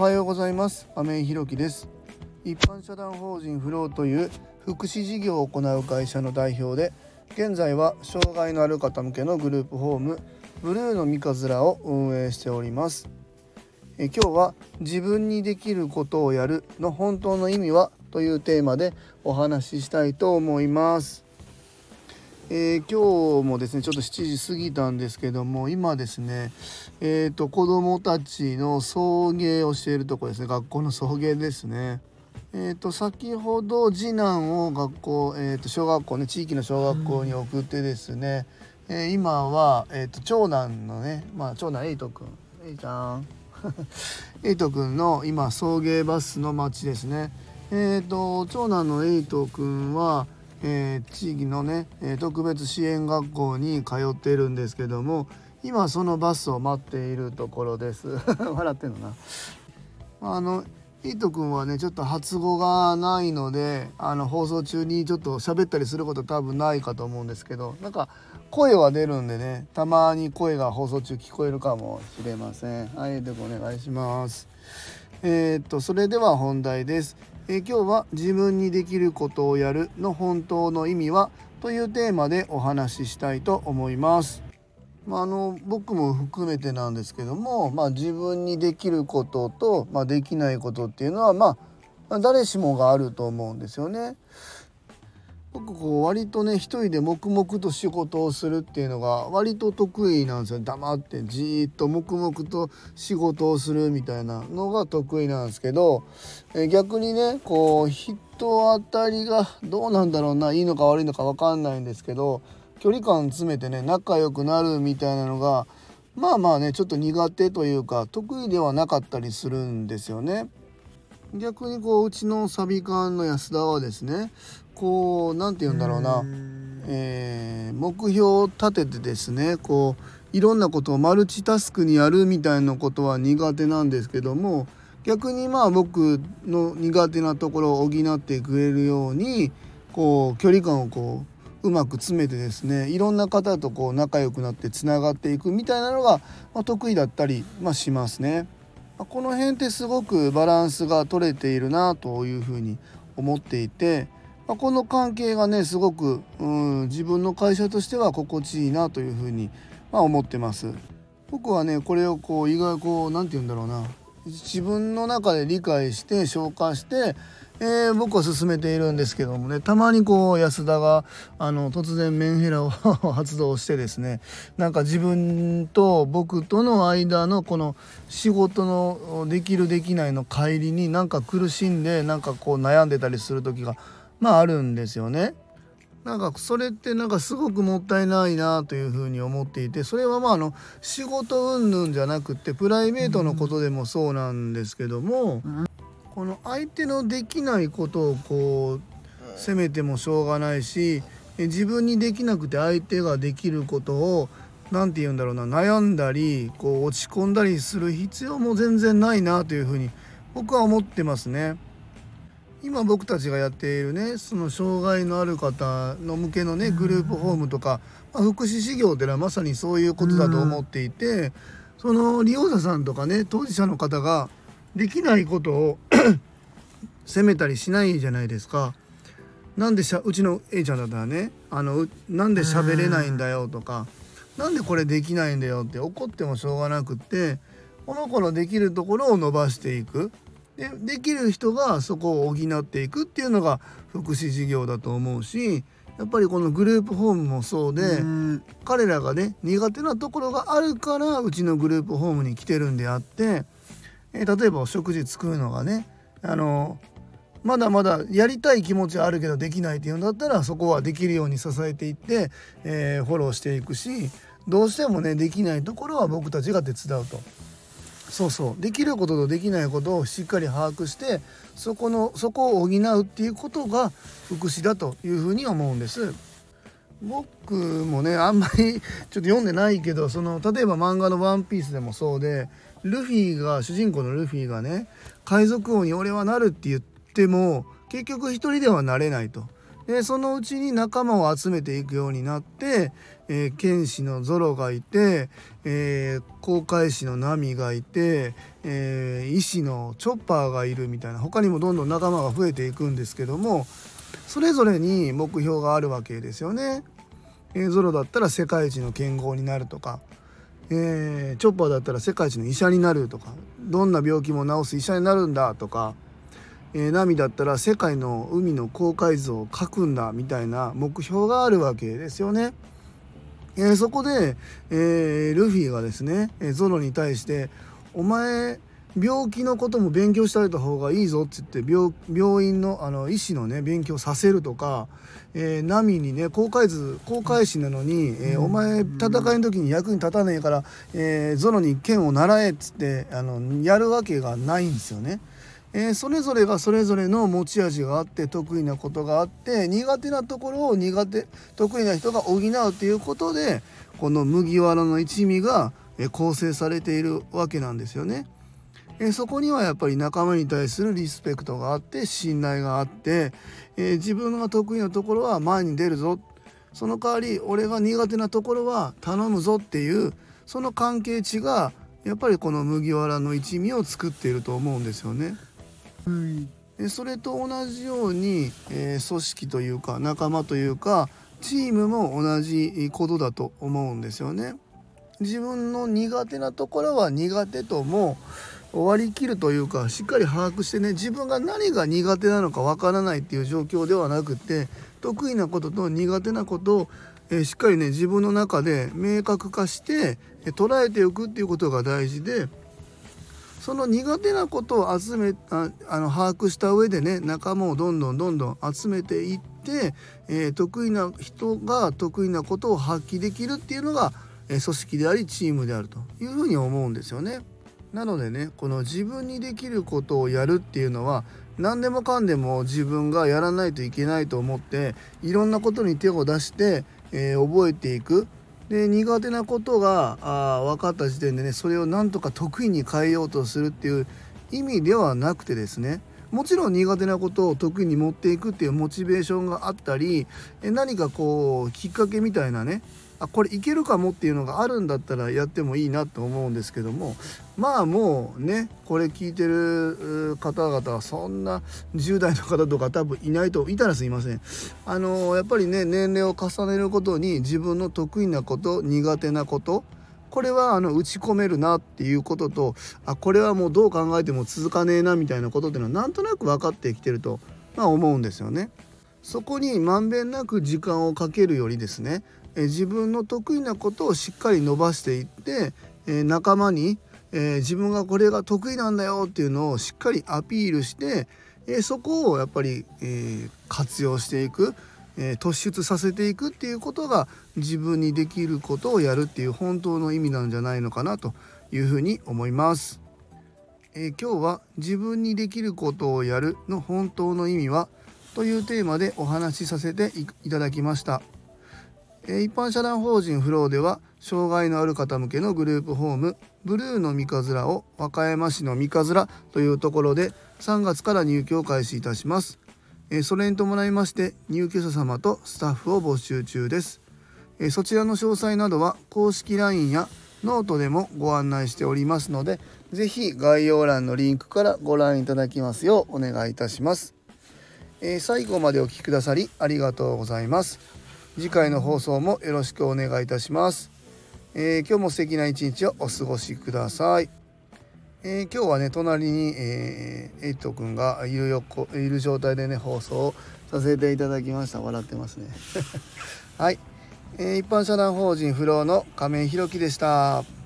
はようございます。亀井ひろきです。一般社団法人フローという福祉事業を行う会社の代表で現在は障害のある方向けのグループホームブルーの三日面を運営しております。え今日は自分にできることをやるの本当の意味はというテーマでお話ししたいと思います。えー、今日もですねちょっと7時過ぎたんですけども今ですねえーと、子どもたちの送迎をしているとこですね学校の送迎ですね。えーと、先ほど次男を学校、えーと、小学校ね地域の小学校に送ってですね、うん、えー、今は、えー、と長男のね、まあ、長男エイトくんエイちゃん エイトくんの今送迎バスの待ちですね。えー、と長男のエイトくんはえー、地域のね、え特別支援学校に通っているんですけども今そのバスを待っているところです。笑ってんのな。あのイート君はねちょっと発語がないのであの放送中にちょっと喋ったりすること多分ないかと思うんですけどなんか声は出るんでねたまに声が放送中聞こえるかもしれません。はいイート君お願いします。えー、っとそれでは本題です。え、今日は自分にできることをやるの本当の意味はというテーマでお話ししたいと思います。まあ、あの僕も含めてなんですけども、まあ、自分にできることと、まあ、できないことっていうのは、まあ、誰しもがあると思うんですよね。僕こう割とね一人で黙々と仕事をするっていうのが割と得意なんですよ黙ってじーっと黙々と仕事をするみたいなのが得意なんですけど逆にねこう人当たりがどうなんだろうないいのか悪いのか分かんないんですけど距離感詰めてね仲良くなるみたいなのがまあまあねちょっと苦手というか得意ではなかったりするんですよね。逆にこううちのサビ館の安田はですねこう何て言うんだろうな、えー、目標を立ててですねこういろんなことをマルチタスクにやるみたいなことは苦手なんですけども逆にまあ僕の苦手なところを補ってくれるようにこう距離感をこううまく詰めてですねいろんな方とこう仲良くなってつながっていくみたいなのが、ま得意だったり、ましますね。この辺ってすごくバランスが取れているなというふうに思っていてまあ、この関係がねすごく、うん、自分の会社としては心地いいなというふうに、まあ、思ってます。僕はねこれをこう意外こう何て言うんだろうな。自分の中で理解して消化して、えー、僕は進めているんですけどもね。たまにこう安田があの突然メンヘラを 発動してですね。なんか自分と僕との間のこの仕事のできるできないの帰りになんか苦しんでなんかこう悩んでたりする時がまああるんですよね。なんかそれってなんかすごくもったいないなというふうに思っていてそれはまああの仕事云々じゃなくてプライベートのことでもそうなんですけどもこの相手のできないことをこう責めてもしょうがないし自分にできなくて相手ができることを何て言うんだろうな悩んだりこう落ち込んだりする必要も全然ないなというふうに僕は思ってますね。今僕たちがやっているねその障害のある方の向けのねグループホームとか、まあ、福祉事業っていうのはまさにそういうことだと思っていてその利用者さんとかね当事者の方ができないことを 責めたりしないじゃないですか。なんでしゃうちの A ちゃんだったらねあのなんで喋れないんだよとかなんでこれできないんだよって怒ってもしょうがなくってこの子のできるところを伸ばしていくでできる人がそこを補っていくっていうのが福祉事業だと思うしやっぱりこのグループホームもそうで彼らがね苦手なところがあるからうちのグループホームに来てるんであって、え例えばお食事作るのがねあのまだまだやりたい気持ちはあるけどできないっていうんだったらそこはできるように支えていって、えー、フォローしていくしどうしてもねできないところは僕たちが手伝うと。そうそうできることとできないことをしっかり把握してそこのそこを補うっていうことが福祉だというふうに思うんです。僕もねあんまりちょっと読んでないけどその例えば漫画の「ワンピースでもそうでルフィが主人公のルフィがね海賊王に俺はなるって言っても結局一人ではなれないと。でそのうちに仲間を集めていくようになって、えー、剣士のゾロがいて、えー、航海士のナミがいて、えー、医師のチョッパーがいるみたいな他にもどんどん仲間が増えていくんですけどもそれぞれに目標があるわけですよね。えー、ゾロだったら世界一の剣豪になるとか、えー、チョッパーだったら世界一の医者になるとかどんな病気も治す医者になるんだとか。えー、ナミだったら世界の海の公開図を描くんだみたいな目標があるわけですよね。えー、そこで、えー、ルフィがですね、えゾロに対して「お前病気のことも勉強してあげた方がいいぞ」って言って病病院のあの医師のね勉強させるとか、えー、ナミにね公開図公開師なのに、えー、お前戦いの時に役に立たねえから、えー、ゾロに剣を習えっつってあのやるわけがないんですよね。えー、それぞれがそれぞれの持ち味があって得意なことがあって苦手なところを苦手得意な人が補うということでこの麦わらの一味がえ構成されているわけなんですよね。えそこにはやっぱり仲間に対するリスペクトがあって信頼があって、え、自分が得意なところは前に出るぞその代わり俺が苦手なところは頼むぞっていうその関係値がやっぱりこの麦わらの一味を作っていると思うんですよね。でそれと同じように、えー、組織というか仲間というかチームも同じことだと思うんですよね。自分の苦手なところは苦手とも終わりきるというかしっかり把握してね自分が何が苦手なのかわからないっていう状況ではなくて得意なことと苦手なことを、え、しっかりね自分の中で明確化して、え、捉えておくっていうことが大事でその苦手なことを集めああの把握した上でね仲間をどんどんどんどん集めていって、えー、得意な人が得意なことを発揮できるっていうのが、えー、組織でありチームであるというふうに思うんですよね。なのでねこの自分にできることをやるっていうのは何でもかんでも自分がやらないといけないと思っていろんなことに手を出して、えー、覚えていくで苦手なことがあ分かった時点でねそれをなんとか得意に変えようとするっていう意味ではなくてですねもちろん苦手なことを得意に持っていくっていうモチベーションがあったり何かこうきっかけみたいなねあこれいけるかもっていうのがあるんだったらやってもいいなと思うんですけどもまあもうねこれ聞いてる方々はそんな10代の方とか多分いないといたらすいませんあのやっぱりね年齢を重ねることに自分の得意なこと苦手なことこれはあの打ち込めるなっていうこととあこれはもうどう考えても続かねえなみたいなことっていうのはなんとなく分かってきてると、まあ、思うんですよね。そこにまんべんなく時間をかけるよりですねえ自分の得意なことをしっかり伸ばしていって、え仲間に、え自分がこれが得意なんだよっていうのをしっかりアピールして、えそこをやっぱり、え活用していく、え突出させていくっていうことが自分にできることをやるっていう本当の意味なんじゃないのかなというふうに思います。え今日は自分にできることをやるの本当の意味は？というテーマでお話しさせていただきました。一般社団法人フローでは障害のある方向けのグループホームブルーの三日面を和歌山市の三日面というところで3月から入居を開始いたします。それに伴いまして入居者様とスタッフを募集中です。そちらの詳細などは公式 LINE やノートでもご案内しておりますので是非概要欄のリンクからご覧いただきますようお願いいたします、最後までお聴きくださりありがとうございます。次回の放送もよろしくお願いいたします、えー、今日も素敵な一日をお過ごしください、えー、今日はね隣に、えー、エイトくんがいるよいる状態でね放送をさせていただきました。笑ってますね。はい、えー、一般社団法人フローの亀井弘樹でした。